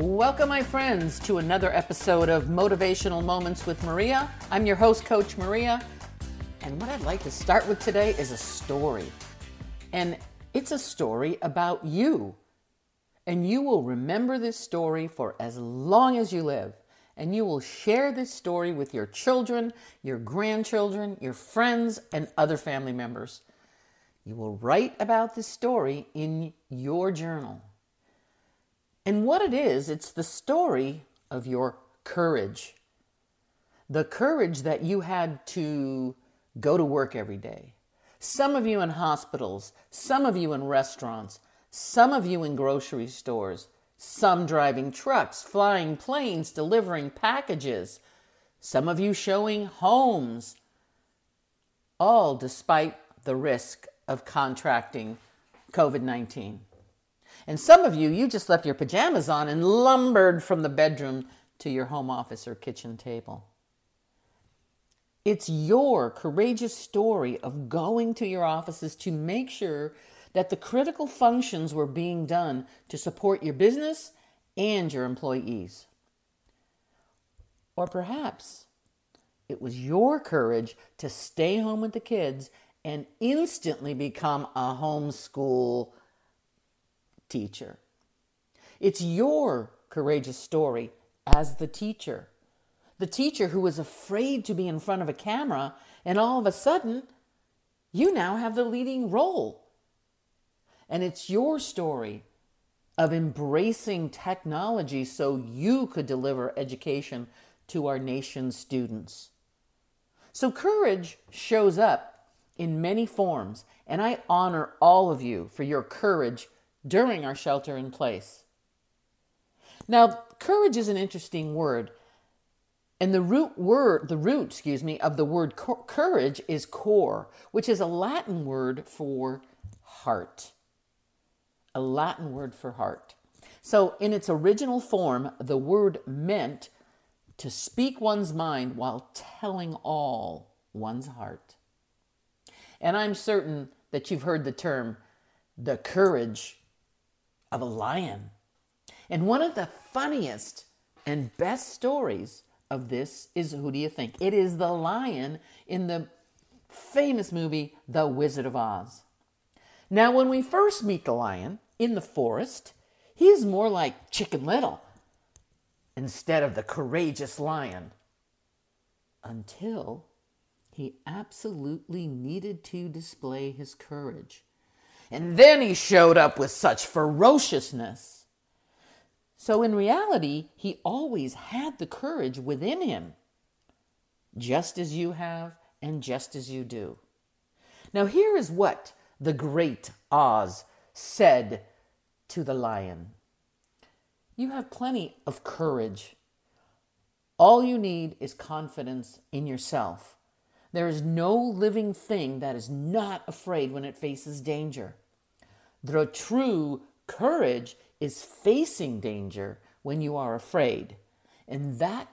Welcome, my friends, to another episode of Motivational Moments with Maria. I'm your host, Coach Maria. And what I'd like to start with today is a story. And it's a story about you. And you will remember this story for as long as you live. And you will share this story with your children, your grandchildren, your friends, and other family members. You will write about this story in your journal. And what it is, it's the story of your courage. The courage that you had to go to work every day. Some of you in hospitals, some of you in restaurants, some of you in grocery stores, some driving trucks, flying planes, delivering packages, some of you showing homes, all despite the risk of contracting COVID 19. And some of you, you just left your pajamas on and lumbered from the bedroom to your home office or kitchen table. It's your courageous story of going to your offices to make sure that the critical functions were being done to support your business and your employees. Or perhaps it was your courage to stay home with the kids and instantly become a homeschool teacher. It's your courageous story as the teacher. The teacher who was afraid to be in front of a camera, and all of a sudden, you now have the leading role. And it's your story of embracing technology so you could deliver education to our nation's students. So, courage shows up in many forms, and I honor all of you for your courage during our shelter in place. Now, courage is an interesting word. And the root word, the root, excuse me, of the word courage is cor, which is a Latin word for heart. A Latin word for heart. So, in its original form, the word meant to speak one's mind while telling all one's heart. And I'm certain that you've heard the term the courage of a lion. And one of the funniest and best stories of this is who do you think? It is the lion in the famous movie The Wizard of Oz. Now, when we first meet the lion in the forest, he is more like Chicken Little instead of the courageous lion until he absolutely needed to display his courage. And then he showed up with such ferociousness. So in reality, he always had the courage within him, just as you have and just as you do. Now, here is what the great Oz said to the lion You have plenty of courage. All you need is confidence in yourself. There is no living thing that is not afraid when it faces danger. The true courage is facing danger when you are afraid. And that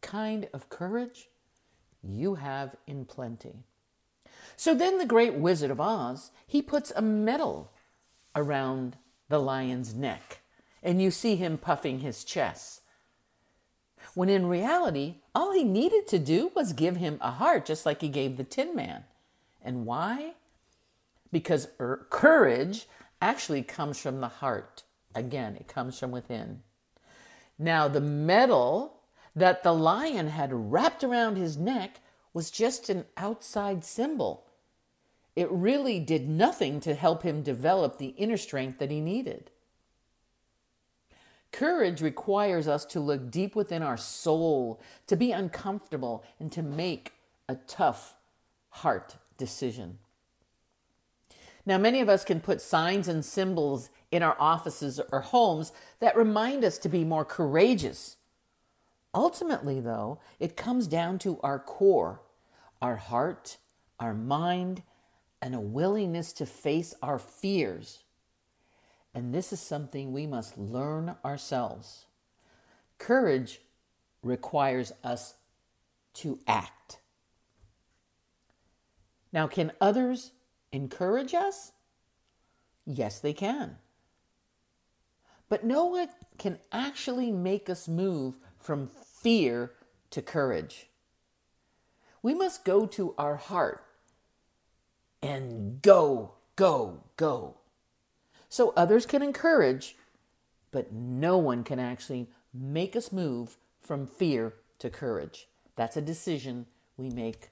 kind of courage you have in plenty. So then the great Wizard of Oz, he puts a medal around the lion's neck, and you see him puffing his chest. When in reality, all he needed to do was give him a heart, just like he gave the Tin Man. And why? Because er, courage actually comes from the heart. Again, it comes from within. Now, the medal that the lion had wrapped around his neck was just an outside symbol. It really did nothing to help him develop the inner strength that he needed. Courage requires us to look deep within our soul, to be uncomfortable, and to make a tough heart decision. Now, many of us can put signs and symbols in our offices or homes that remind us to be more courageous. Ultimately, though, it comes down to our core, our heart, our mind, and a willingness to face our fears. And this is something we must learn ourselves. Courage requires us to act. Now, can others encourage us? Yes, they can. but no one can actually make us move from fear to courage. We must go to our heart and go, go, go. So others can encourage, but no one can actually make us move from fear to courage. That's a decision we make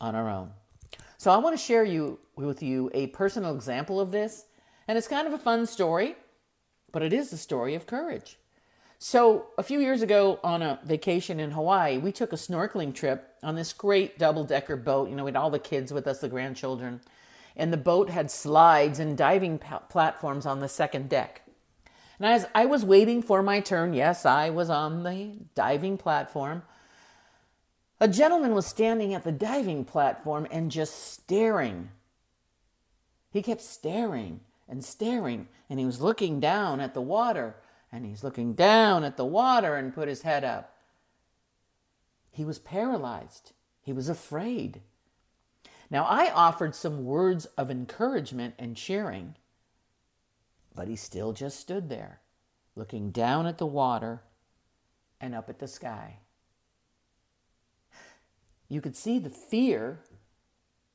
on our own. So I want to share you with you a personal example of this, and it's kind of a fun story, but it is the story of courage. So, a few years ago on a vacation in Hawaii, we took a snorkeling trip on this great double decker boat. You know, we had all the kids with us, the grandchildren, and the boat had slides and diving platforms on the second deck. And as I was waiting for my turn, yes, I was on the diving platform, a gentleman was standing at the diving platform and just staring. He kept staring and staring, and he was looking down at the water and he's looking down at the water and put his head up. He was paralyzed. He was afraid. Now, I offered some words of encouragement and cheering, but he still just stood there, looking down at the water and up at the sky. You could see the fear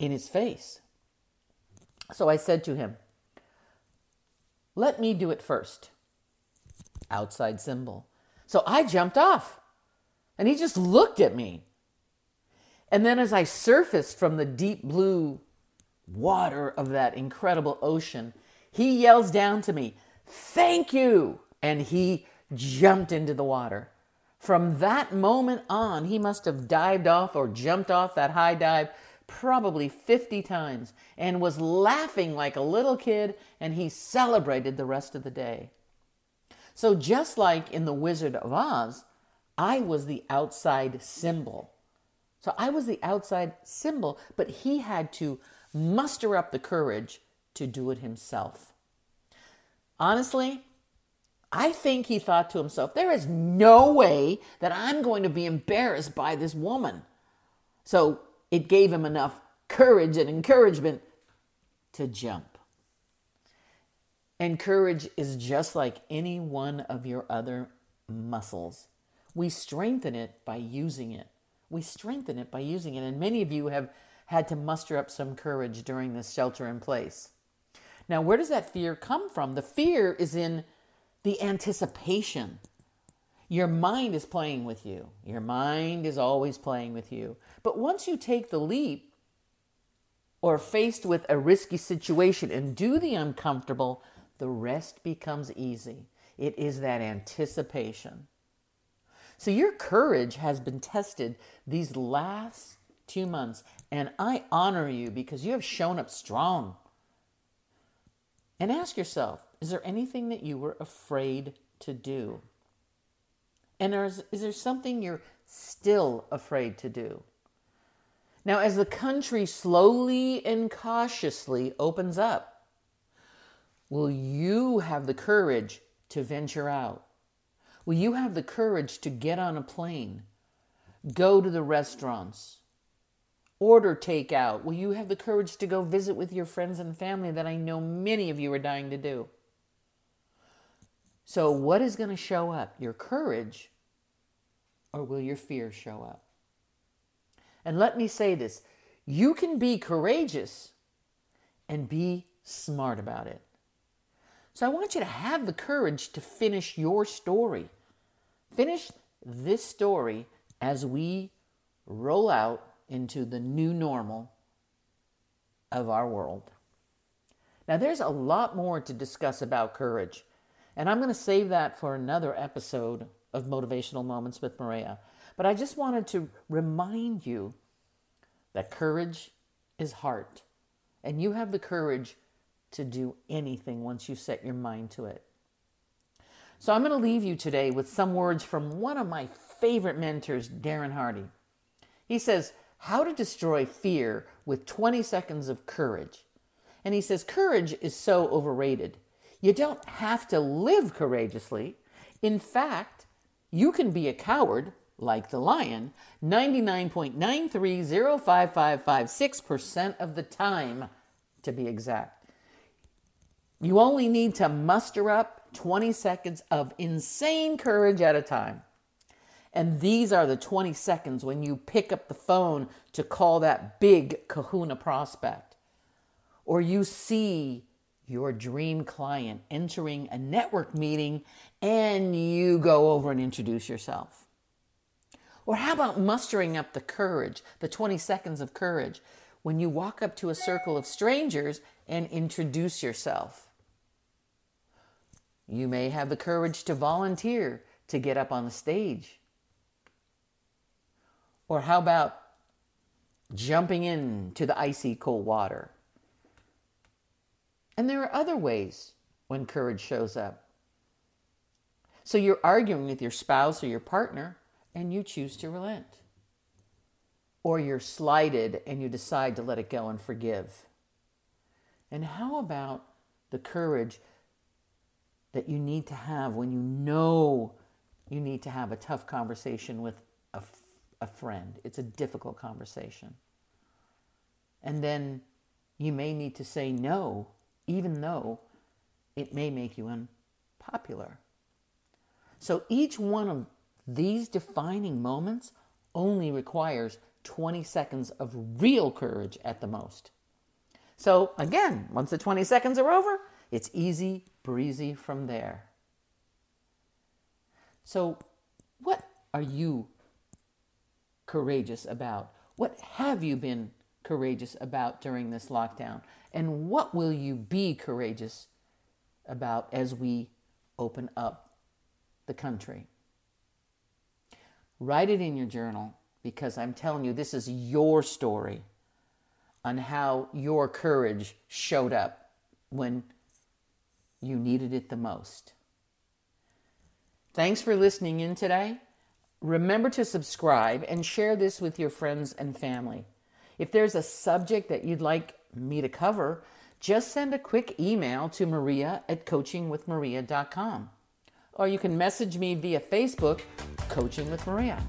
in his face. So I said to him, Let me do it first outside symbol. So I jumped off and he just looked at me. And then as I surfaced from the deep blue water of that incredible ocean, he yells down to me, Thank you! And he jumped into the water. From that moment on, he must have dived off or jumped off that high dive probably 50 times and was laughing like a little kid, and he celebrated the rest of the day. So, just like in The Wizard of Oz, I was the outside symbol. So, I was the outside symbol, but he had to muster up the courage to do it himself. Honestly, I think he thought to himself, there is no way that I'm going to be embarrassed by this woman. So it gave him enough courage and encouragement to jump. And courage is just like any one of your other muscles. We strengthen it by using it. We strengthen it by using it. And many of you have had to muster up some courage during this shelter in place. Now, where does that fear come from? The fear is in the anticipation. Your mind is playing with you. Your mind is always playing with you. But once you take the leap or faced with a risky situation and do the uncomfortable, the rest becomes easy. It is that anticipation. So your courage has been tested these last two months, and I honor you because you have shown up strong. And ask yourself is there anything that you were afraid to do? And is, is there something you're still afraid to do? Now, as the country slowly and cautiously opens up, Will you have the courage to venture out? Will you have the courage to get on a plane, go to the restaurants, order takeout? Will you have the courage to go visit with your friends and family that I know many of you are dying to do? So, what is going to show up? Your courage or will your fear show up? And let me say this you can be courageous and be smart about it. So I want you to have the courage to finish your story. Finish this story as we roll out into the new normal of our world. Now, there's a lot more to discuss about courage, and I'm going to save that for another episode of Motivational Moments with Maria. But I just wanted to remind you that courage is heart, and you have the courage to do anything once you set your mind to it. So I'm going to leave you today with some words from one of my favorite mentors, Darren Hardy. He says, How to destroy fear with 20 seconds of courage. And he says, Courage is so overrated. You don't have to live courageously. In fact, you can be a coward like the lion 99.9305556% of the time, to be exact. You only need to muster up 20 seconds of insane courage at a time. And these are the 20 seconds when you pick up the phone to call that big kahuna prospect, or you see your dream client entering a network meeting and you go over and introduce yourself. Or how about mustering up the courage, the 20 seconds of courage, when you walk up to a circle of strangers and introduce yourself? You may have the courage to volunteer to get up on the stage. Or how about jumping into the icy cold water? And there are other ways when courage shows up. So you're arguing with your spouse or your partner and you choose to relent. Or you're slighted and you decide to let it go and forgive. And how about the courage that you need to have when you know you need to have a tough conversation with a, friend? It's a difficult conversation. And then you may need to say no, even though it may make you unpopular. So each one of these defining moments only requires 20 seconds of real courage at the most. So, again, once the 20 seconds are over, it's easy breezy from there. So, what are you courageous about? What have you been courageous about during this lockdown? And what will you be courageous about as we open up the country? Write it in your journal because I'm telling you, this is your story on how your courage showed up when you needed it the most. Thanks for listening in today. Remember to subscribe and share this with your friends and family. If there's a subject that you'd like me to cover, just send a quick email to maria at coachingwithmaria.com or you can message me via Facebook, Coaching with Maria.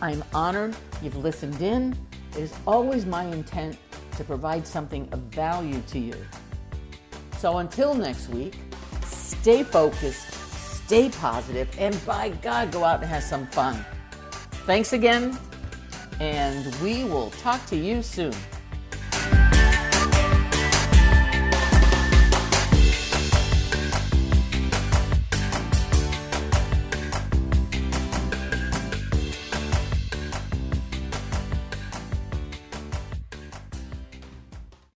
I'm honored you've listened in. It is always my intent to provide something of value to you. So until next week, stay focused, stay positive, and by God, go out and have some fun. Thanks again, and we will talk to you soon.